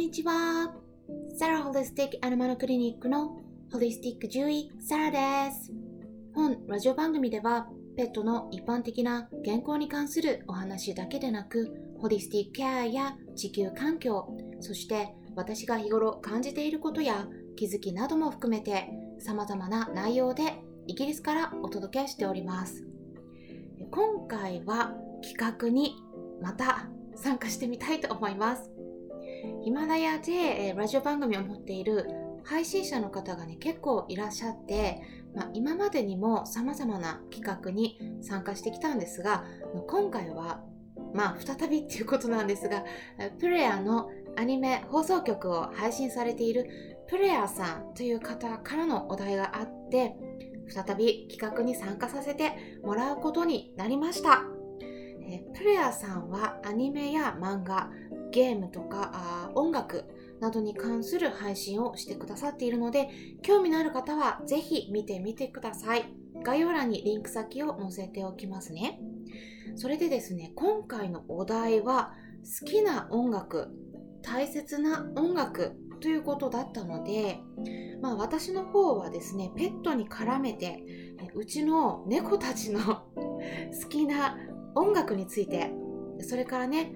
にちは。サラホリスティックアニマルクリニックのホリスティック獣医サラです。本ラジオ番組ではペットの一般的な健康に関するお話だけでなくホリスティックケアや地球環境そして私が日頃感じていることや気づきなども含めて様々な内容でイギリスからお届けしております今回は企画にまた参加してみたいと思いますヒマラヤで、えラジオ番組を持っている配信者の方がね結構いらっしゃって、まあ、今までにも様々な企画に参加してきたんですが今回はまあ再びっていうことなんですがプレイヤーのアニメ放送局を配信されているプレイヤーさんという方からのお題があって再び企画に参加させてもらうことになりました。えプレイヤーさんはアニメや漫画ゲームとかあ音楽などに関する配信をしてくださっているので興味のある方はぜひ見てみてください。概要欄にリンク先を載せておきますね。それでですね今回のお題は好きな音楽大切な音楽ということだったので、まあ、私の方はですねペットに絡めてうちの猫たちの 好きな音楽についてそれからね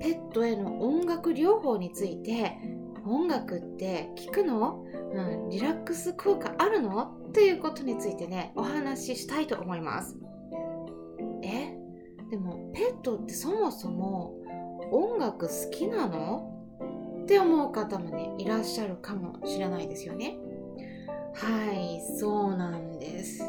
ペットへの音楽療法について音楽って聞くの、うん、リラックス効果あるの？ということについてねお話ししたいと思います。え？でもペットってそもそも音楽好きなの？って思う方もねいらっしゃるかもしれないですよね。はいそうなんです。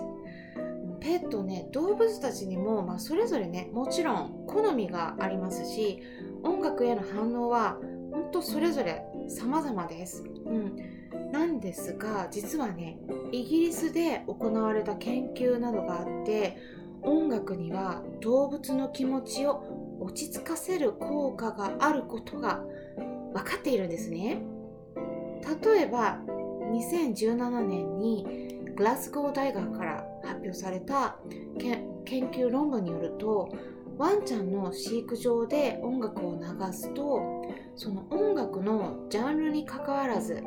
ペットね動物たちにも、まあ、それぞれねもちろん好みがありますし音楽への反応は本当それぞれ様々です。うん、なんですが実はねイギリスで行われた研究などがあって音楽には動物の気持ちを落ち着かせる効果があることが分かっているんですね。例えば2017年にグラスゴー大学から表された研究論文によるとワンちゃんの飼育場で音楽を流すとその音楽のジャンルにかかわらず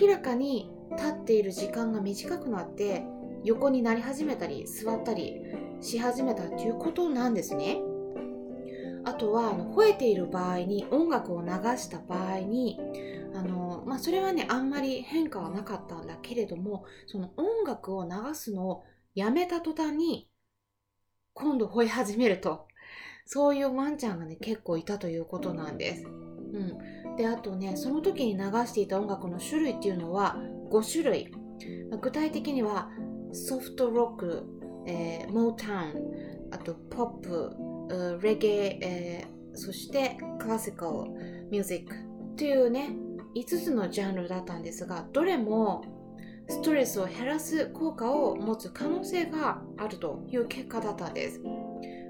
明らかに立っている時間が短くなって横になり始めたり座ったりし始めたということなんですね。あとはあの吠えている場合に音楽を流した場合にあの、まあ、それはねあんまり変化はなかったんだけれどもその音楽を流すのをやめた途端に今度吠え始めると。そういうワンちゃんがね、結構いたということなんです。うん。で、あとね、その時に流していた音楽の種類っていうのは5種類。具体的には、ソフトロック、えー、モータウン、あとポップ、レゲエ、えー、そしてクラシカルミュージックというね、5つのジャンルだったんですが、どれもストレスを減らす効果を持つ可能性があるという結果だったんです。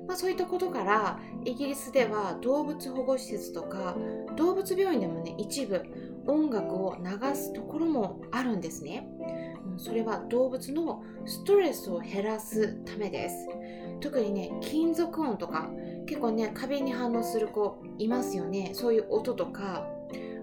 まあ、そういったことからイギリスでは動物保護施設とか動物病院でもね一部音楽を流すところもあるんですね。それは動物のストレスを減らすためです。特にね金属音とか結構ね壁に反応する子いますよねそういう音とか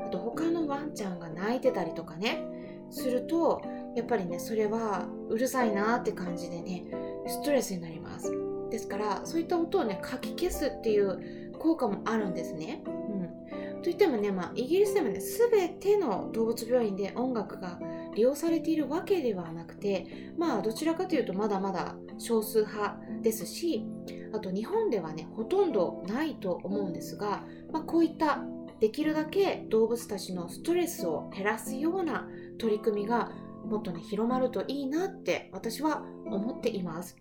あと他のワンちゃんが泣いてたりとかねするとやっぱりねそれはうるさいなって感じでねストレスになります。ですからそういった音をねかき消すっていう効果もあるんですね、うん、といってもね、まあ、イギリスでもね全ての動物病院で音楽が利用されているわけではなくてまあどちらかというとまだまだ少数派ですしあと日本ではねほとんどないと思うんですが、まあ、こういったできるだけ動物たちのストレスを減らすような取り組みがもっとね広まるといいなって私は思っています。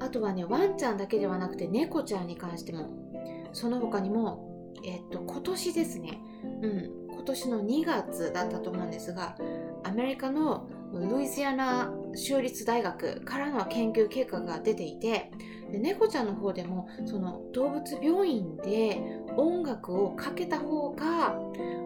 あとはねワンちゃんだけではなくて猫ちゃんに関してもその他にもえっと今年ですね。うん今年の2月だったと思うんですがアメリカのルイジアナ州立大学からの研究結果が出ていてで猫ちゃんの方でもその動物病院で音楽をかけた方が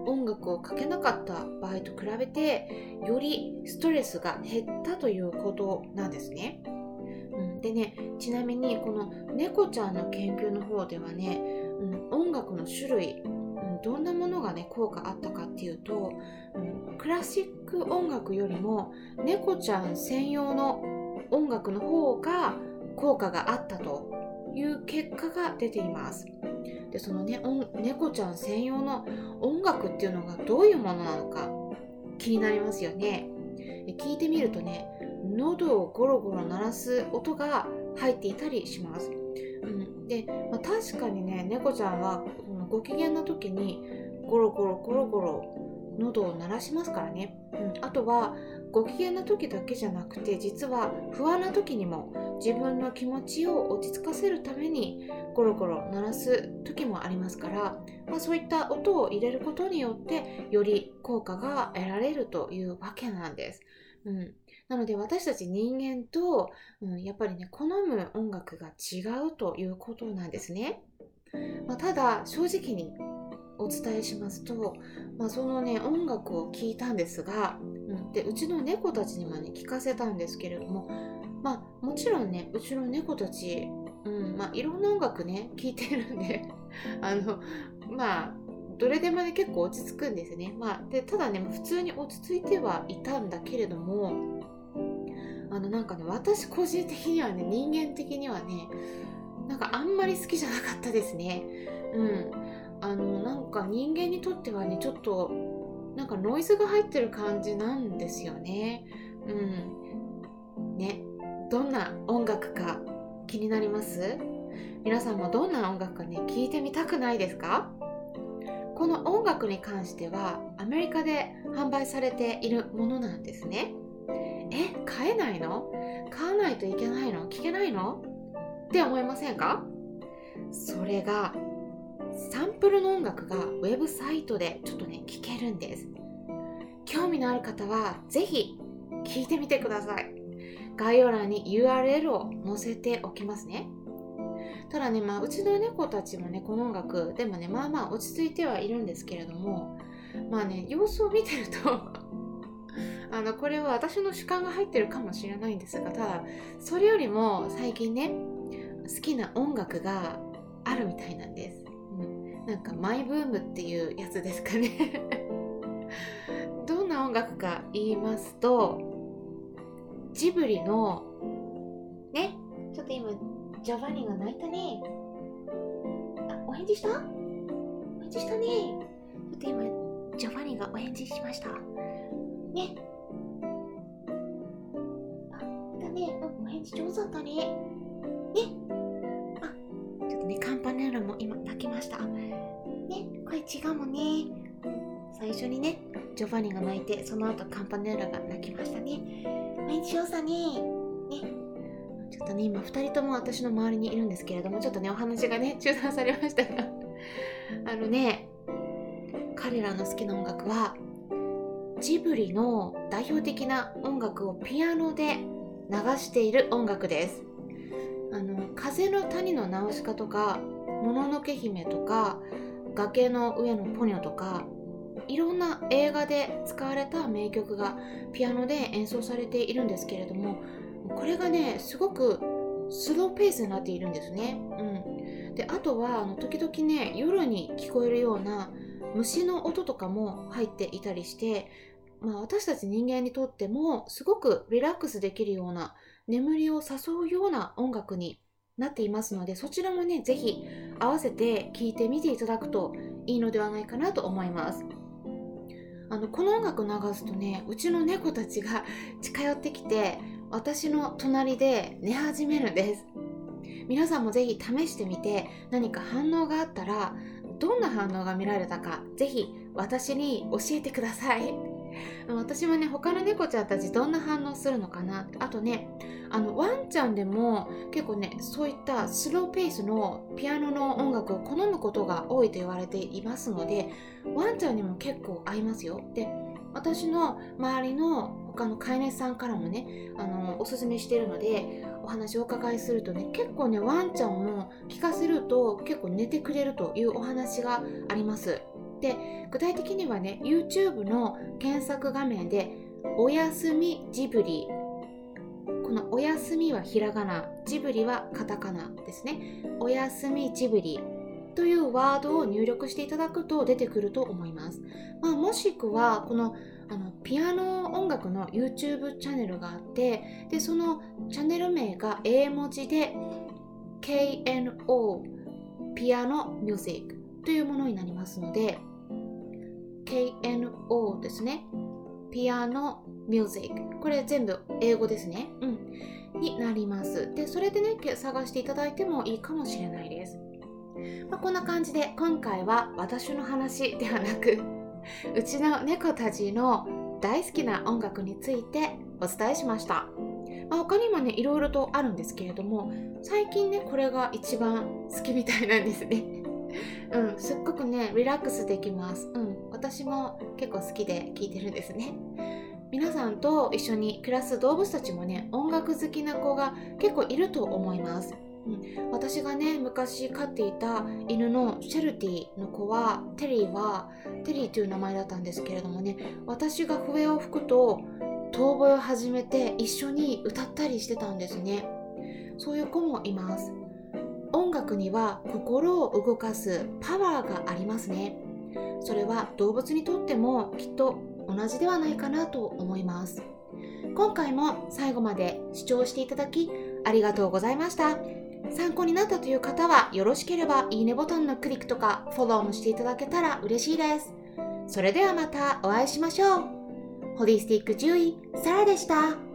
音楽をかけなかった場合と比べてよりストレスが減ったということなんですね。うん、でねちなみにこの猫ちゃんの研究の方ではね、うん、音楽の種類、うん、どんなものがね効果あったかっていうと、うん、クラシック音楽よりも猫ちゃん専用の音楽の方が効果があったという結果が出ています。でそのね猫ちゃん専用の音楽っていうのがどういうものなのか気になりますよね。聞いてみるとね喉をゴロゴロ鳴らす音が入っていたりします、うん、で、まあ、確かにね猫ちゃんはご機嫌な時にゴロゴロゴロゴロ喉を鳴らしますからね、うん、あとはご機嫌な時だけじゃなくて実は不安な時にも自分の気持ちを落ち着かせるためにゴロゴロ鳴らす時もありますから、まあ、そういった音を入れることによってより効果が得られるというわけなんです。うん、なので私たち人間と、うん、やっぱりね好む音楽が違うということなんですね。まあ、ただ正直にお伝えしますと、まあ、そのね音楽を聴いたんですが、うん、でうちの猫たちにもね聞かせたんですけれどもまあもちろんねうちの猫たち、うんまあ、いろんな音楽ね聴いてるんで あのまあどれでもね結構落ち着くんですね、まあ、でただね普通に落ち着いてはいたんだけれどもあのなんかね私個人的にはね人間的にはねなんかあんまり好きじゃなかったですね。うんあのなんか人間にとってはねちょっとなんかノイズが入ってる感じなんですよね。うん。ね。どんな音楽か気になります？皆さんもどんな音楽かね聞いてみたくないですか？この音楽に関してはアメリカで販売されているものなんですね。え買えないの？買わないといけないの？聞けないの？って思いませんか？それがサンプルの音楽がウェブサイトでちょっとね聴けるんです。興味のある方はぜひ聞いてみてください。概要欄に URL を載せておきますね。ただね、まあ、うちの猫たちもねこの音楽でもねまあまあ落ち着いてはいるんですけれどもまあね様子を見てると あのこれは私の主観が入ってるかもしれないんですがただそれよりも最近ね好きな音楽があるみたいなんです。なんかマイブームっていうやつですかね。どんな音楽か言いますとジブリのねちょっと今ジョバニーが泣いたね。あお返事した？お返事したね。ちょっと今ジョバニーがお返事しました。ね。あだね。お返事上手だったね。ね。ねカンパネラも今泣きました。ね声違うもんね。最初にねジョバニが泣いてその後カンパネラが泣きましたね。毎日よさねねちょっとね今2人とも私の周りにいるんですけれどもちょっとねお話がね中断されましたが。あのね彼らの好きな音楽はジブリの代表的な音楽をピアノで流している音楽です。あの風の谷のナウシカとかもののけ姫とか崖の上のポニョとかいろんな映画で使われた名曲がピアノで演奏されているんですけれどもこれがねすごくスローペースになっているんですね。うん、であとはあの時々ね夜に聞こえるような虫の音とかも入っていたりして、まあ、私たち人間にとってもすごくリラックスできるような眠りを誘うような音楽になっていますのでそちらもね是非合わせて聴いてみていただくといいのではないかなと思います。あのこの音楽流すとねうちの猫たちが 近寄ってきて私の隣で寝始めるんです。皆さんもぜひ試してみて何か反応があったらどんな反応が見られたかぜひ私に教えてください。私もね他の猫ちゃんたちどんな反応するのかなあとねあのワンちゃんでも結構ねそういったスローペースのピアノの音楽を好むことが多いと言われていますのでワンちゃんにも結構合いますよ。で私の周りの他の飼い主さんからもねあのおすすめしてるのでお話をお伺いするとね結構ねワンちゃんも聞かせると結構寝てくれるというお話があります。で具体的にはね YouTube の検索画面で「おやすみジブリ」この「おやすみ」はひらがなジブリはカタカナですね「おやすみジブリ」というワードを入力していただくと出てくると思います。まあ、もしくは、このあのピアノ音楽の YouTube チャンネルがあってでそのチャンネル名が英文字で KNO ピアノミュージックというものになりますので KNO ですね。ピアノミュージックこれ全部英語ですね。うん。になります。でそれでね探していただいてもいいかもしれないです、まあ、こんな感じで今回は私の話ではなく うちの猫たちの大好きな音楽についてお伝えしました、まあ、他にもねいろいろとあるんですけれども最近ねこれが一番好きみたいなんですね。うん。すっごくねリラックスできます。うん。私も結構好きで聴いてるんですね。皆さんと一緒に暮らす動物たちもね音楽好きな子が結構いると思います。うん、私がね昔飼っていた犬のシェルティの子はテリーはテリーという名前だったんですけれどもね私が笛を吹くと遠吠えを始めて一緒に歌ったりしてたんですね。そういう子もいます。音楽には心を動かすパワーがありますね。それは動物にとってもきっと同じではないかなと思います今回も最後まで視聴していただきありがとうございました参考になったという方はよろしければいいねボタンのクリックとかフォローもしていただけたら嬉しいです。それではまたお会いしましょう。ホリスティック獣医、サラでした。